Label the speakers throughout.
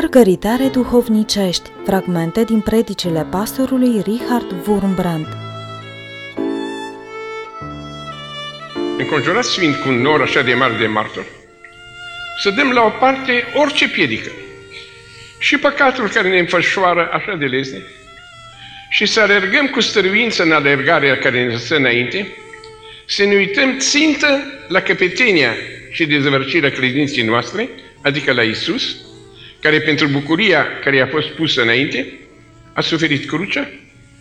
Speaker 1: Mărgăritare duhovnicești, fragmente din predicile pastorului Richard Wurmbrand.
Speaker 2: Înconjurați fiind cu un nor așa de mare de martor, să dăm la o parte orice piedică și păcatul care ne înfășoară așa de lezne și să alergăm cu stăruință în alergarea care ne stă înainte, să ne uităm țintă la căpetenia și dezvărcirea credinței noastre, adică la Isus, care pentru bucuria care i-a fost pusă înainte, a suferit crucea,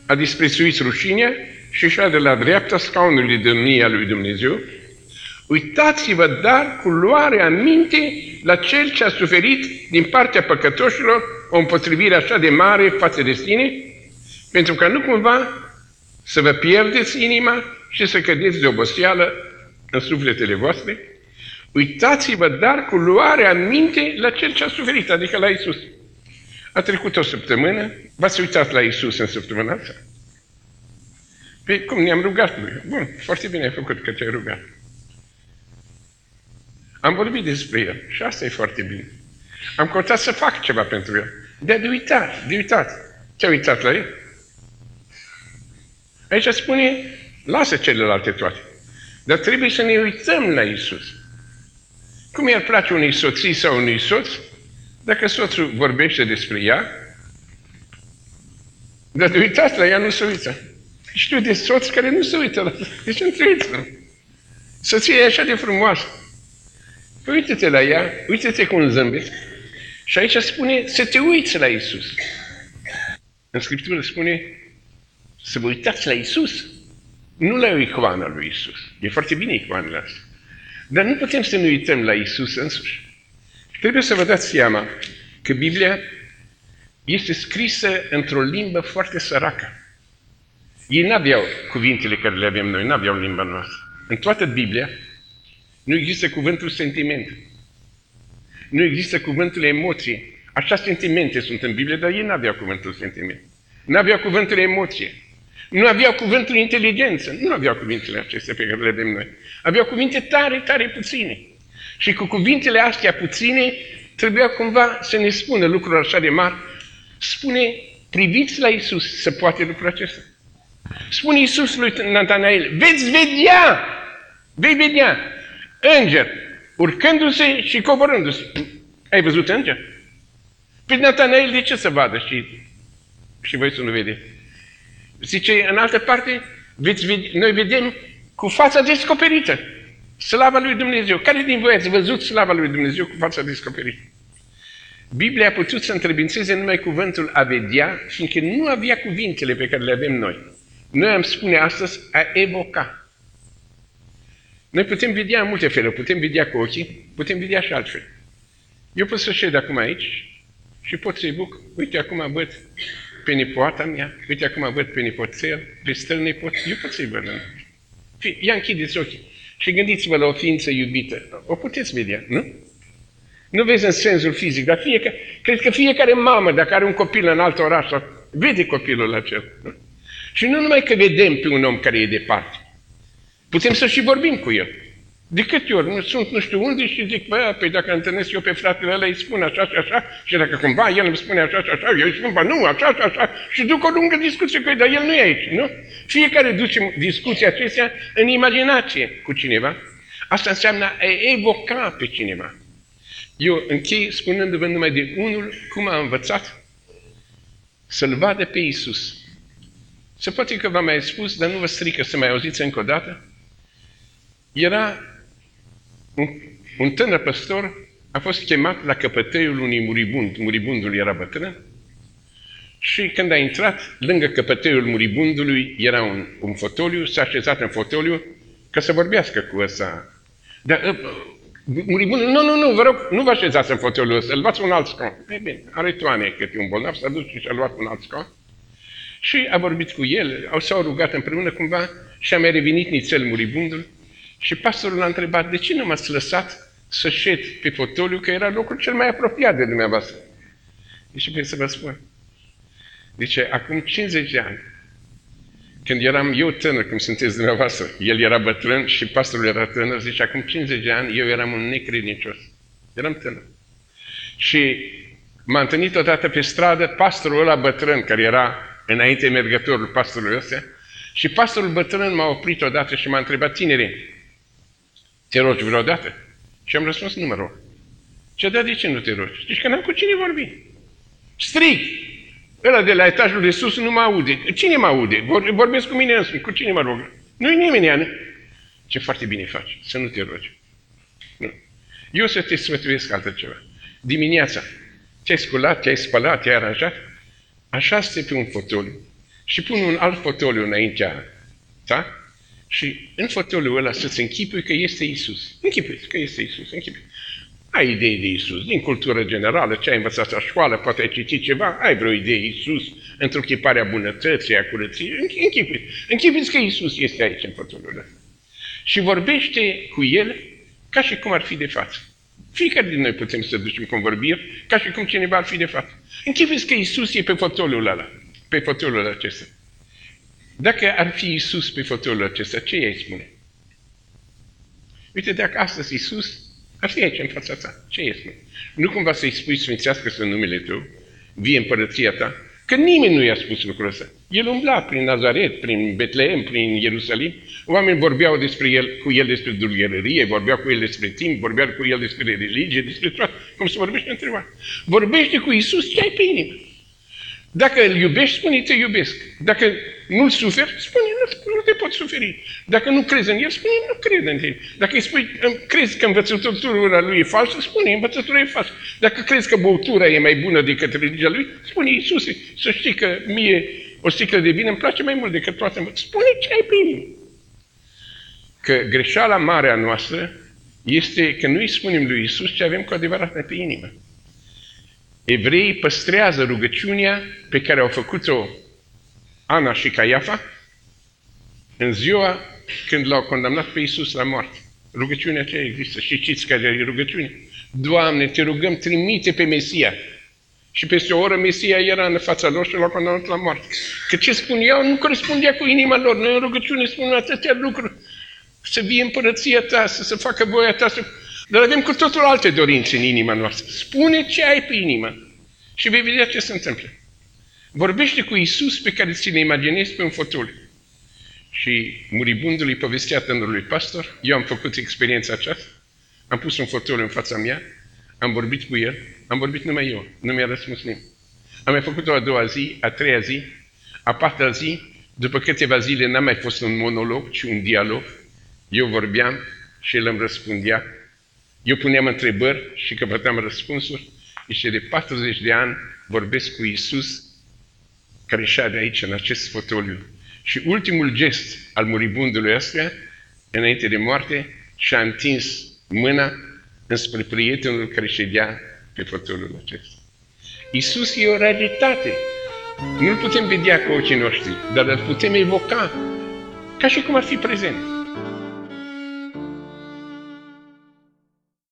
Speaker 2: a disprețuit rușinea și și-a de la dreapta scaunului de domnia lui Dumnezeu, uitați-vă dar cu luarea minte la cel ce a suferit din partea păcătoșilor o împotrivire așa de mare față de sine, pentru ca nu cumva să vă pierdeți inima și să cădeți de oboseală în sufletele voastre, Uitați-vă dar cu luarea minte la cel ce a suferit, adică la Isus. A trecut o săptămână, v-ați uitat la Isus în săptămâna asta? Păi cum ne-am rugat lui? Bun, foarte bine ai făcut că te-ai rugat. Am vorbit despre el și asta e foarte bine. Am căutat să fac ceva pentru el. De de uitat, de uitat. Ce-ai uitat la el? Aici spune, lasă celelalte toate. Dar trebuie să ne uităm la Isus. Cum i-ar place unui soții sau unui soț, dacă soțul vorbește despre ea, dar de uitați la ea nu se uită. Știu de soți care nu se uită la Deci nu te uiți la Soția e așa de frumoasă. Păi uite-te la ea, uite-te cu un zâmbet. Și aici spune să te uiți la Isus. În Scriptură spune să vă uitați la Isus. Nu la icoana lui Isus. E foarte bine icoanele astea. Dar nu putem să ne uităm la Isus însuși. Trebuie să vă dați seama că Biblia este scrisă într-o limbă foarte săracă. Ei n-aveau cuvintele care le avem noi, n-aveau limba noastră. În toată Biblia nu există cuvântul sentiment. Nu există cuvântul emoție. Așa sentimente sunt în Biblie, dar ei n-aveau cuvântul sentiment. N-aveau cuvântul emoție. Nu aveau cuvântul inteligență. Nu aveau cuvintele acestea pe care le avem noi. Aveau cuvinte tare, tare puține. Și cu cuvintele astea puține, trebuia cumva să ne spună lucruri așa de mari. Spune, priviți la Isus să poate lucrul acesta. Spune Isus lui Natanael, veți vedea, veți vedea înger urcându-se și coborându-se. Ai văzut înger? Păi Natanael de ce să vadă și, și voi să nu vedeți? Zice, în altă parte, veți vede, noi vedem cu fața descoperită slava lui Dumnezeu. Care din voi ați văzut slava lui Dumnezeu cu fața descoperită? Biblia a putut să întrebințeze numai cuvântul a vedea, fiindcă nu avea cuvintele pe care le avem noi. Noi am spune astăzi a evoca. Noi putem vedea în multe feluri. Putem vedea cu ochii, putem vedea și altfel. Eu pot să șed acum aici și pot să-i buc. Uite, acum văd pe nepoata mea, uite acum văd pe nepoțel, pe stăl nepot, eu pot să-i văd. Ia închideți ochii și gândiți-vă la o ființă iubită. O puteți vedea, nu? Nu vezi în sensul fizic, dar fiecare, cred că fiecare mamă, dacă are un copil în alt oraș, vede copilul acela. Nu? Și nu numai că vedem pe un om care e departe, putem să și vorbim cu el. De câte ori nu sunt nu știu unde și zic, bă, păi dacă întâlnesc eu pe fratele ăla, îi spun așa și așa, și dacă cumva el îmi spune așa și așa, eu îi spun, bă, nu, așa și așa, și duc o lungă discuție cu el, dar el nu e aici, nu? Fiecare duce discuția acestea în imaginație cu cineva. Asta înseamnă a evoca pe cineva. Eu închei spunându-vă numai de unul cum a învățat să-L vadă pe Iisus. Se poate că v-am mai spus, dar nu vă strică să mai auziți încă o dată. Era un, un tânăr păstor a fost chemat la căpătăiul unui muribund. Muribundul era bătrân. Și când a intrat, lângă căpătăiul muribundului era un, un fotoliu, s-a așezat în fotoliu ca să vorbească cu ăsta. Dar uh, muribundul, nu, nu, nu, vă rog, nu vă așezați în fotoliul ăsta, îl luați un alt scaun. E bine, are toane câte un bolnav, s-a dus și a luat un alt scaun. Și a vorbit cu el, au s-au rugat împreună cumva și a mai revenit nițel muribundul și pastorul l-a întrebat, de ce nu m-ați lăsat să șed pe fotoliu, că era locul cel mai apropiat de dumneavoastră? Deci, pe să vă spun. Deci, acum 50 de ani, când eram eu tânăr, cum sunteți dumneavoastră, el era bătrân și pastorul era tânăr, zice, acum 50 de ani eu eram un necredincios. Eram tânăr. Și M-a întâlnit odată pe stradă pastorul ăla bătrân, care era înainte mergătorul pastorului ăsta, și pastorul bătrân m-a oprit odată și m-a întrebat, tinere, te rogi vreodată? Și am răspuns, nu mă rog. Ce da, de ce nu te rogi? Zici că n-am cu cine vorbi. Strig! Ăla de la etajul de sus nu mă aude. Cine mă aude? Vorbesc cu mine însumi. Cu cine mă rog? Nu-i nimeni, Iană. Ce foarte bine faci, să nu te rogi. Nu. Eu să te sfătuiesc altă ceva. Dimineața, te-ai sculat, te-ai spălat, te-ai aranjat, așa stai pe un fotoliu și pun un alt fotoliu înaintea ta și în fotoliul ăla să-ți închipui că este Isus. Închipui că este Isus, închipui. Ai idei de Isus, din cultură generală, ce ai învățat la școală, poate ai citit ceva, ai vreo idee Isus, într-o chipare a bunătății, a curăției, închipui. Închipui că Isus este aici în fotoliul ăla. Și vorbește cu El ca și cum ar fi de față. Fiecare din noi putem să ducem convorbiri ca și cum cineva ar fi de față. Închipuiți că Isus e pe fotoliul ăla, pe fotoliul acesta. Dacă ar fi Isus pe fotoliul acesta, ce i-ai spune? Uite, dacă astăzi Isus ar fi aici în fața ta, ce i spune? Nu cumva să-i spui sfințească să numele tău, vie împărăția ta, Că nimeni nu i-a spus lucrul ăsta. El umbla prin Nazaret, prin Betlehem, prin Ierusalim. Oamenii vorbeau despre el, cu el despre dulgherărie, vorbeau cu el despre timp, vorbeau cu el despre religie, despre toate. Cum se vorbește între oameni. Vorbește cu Isus ce ai pe inimă. Dacă îl iubești, spune te iubesc. Dacă nu-l suferi, spune nu, nu te pot suferi. Dacă nu crezi în el, spune nu cred în el. Dacă îi spui, crezi că învățătura lui e falsă, spune învățătura e falsă. Dacă crezi că băutura e mai bună decât religia lui, spune Iisuse, să știi că mie o sticlă de vin îmi place mai mult decât toate. Spune ce ai primit. Că greșeala mare a noastră este că nu îi spunem lui Isus ce avem cu adevărat pe inimă. Evreii păstrează rugăciunea pe care au făcut-o Ana și Caiafa în ziua când l-au condamnat pe Iisus la moarte. Rugăciunea aceea există. Și știți care e rugăciune? Doamne, te rugăm, trimite pe Mesia. Și peste o oră Mesia era în fața lor și l-a condamnat la moarte. Că ce spuneau nu corespundea cu inima lor. Noi în rugăciune spunem atâtea lucruri. Să vie împărăția ta, să se facă voia ta, să dar avem cu totul alte dorințe în inima noastră. Spune ce ai pe inimă și vei vedea ce se întâmplă. Vorbește cu Isus pe care ți-l imaginezi pe un fotoliu. Și muribundului povestea tânărului pastor, eu am făcut experiența aceasta, am pus un fotoliu în fața mea, am vorbit cu el, am vorbit numai eu, nu mi-a răspuns nimeni. Am mai făcut-o a doua zi, a treia zi, a patra zi, după câteva zile n-a mai fost un monolog, ci un dialog. Eu vorbeam și el îmi răspundea eu puneam întrebări și căpătam răspunsuri și de 40 de ani vorbesc cu Isus care șade aici, în acest fotoliu. Și ultimul gest al muribundului ăsta, înainte de moarte, și-a întins mâna înspre prietenul care ședea pe fotoliul acesta. Isus e o realitate. Nu-L putem vedea cu ochii noștri, dar îl putem evoca ca și cum ar fi prezent.